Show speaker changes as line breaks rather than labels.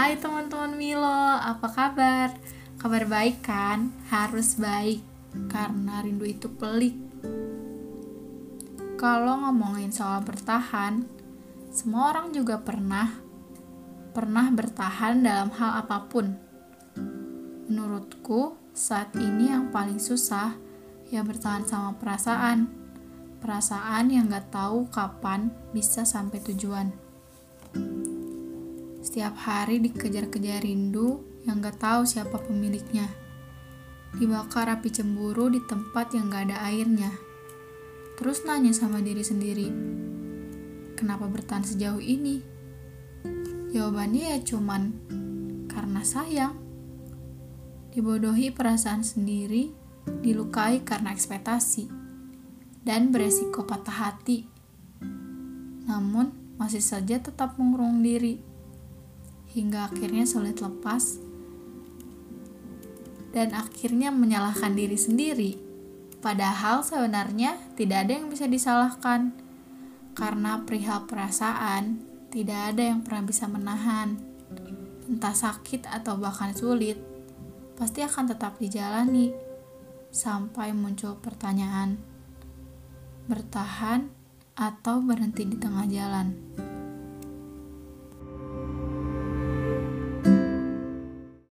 Hai teman-teman Milo, apa kabar? Kabar baik kan? Harus baik, karena rindu itu pelik. Kalau ngomongin soal bertahan, semua orang juga pernah pernah bertahan dalam hal apa pun. Menurutku, saat ini yang paling susah ya bertahan sama perasaan. Perasaan yang gak tahu kapan bisa sampai tujuan. Setiap hari dikejar-kejar rindu yang gak tahu siapa pemiliknya. Dibakar api cemburu di tempat yang gak ada airnya. Terus nanya sama diri sendiri, kenapa bertahan sejauh ini? Jawabannya ya cuman karena sayang. Dibodohi perasaan sendiri, dilukai karena ekspektasi, dan beresiko patah hati. Namun, masih saja tetap mengurung diri hingga akhirnya sulit lepas dan akhirnya menyalahkan diri sendiri. Padahal sebenarnya tidak ada yang bisa disalahkan karena perihal perasaan tidak ada yang pernah bisa menahan. Entah sakit atau bahkan sulit, pasti akan tetap dijalani sampai muncul pertanyaan bertahan atau berhenti di tengah jalan.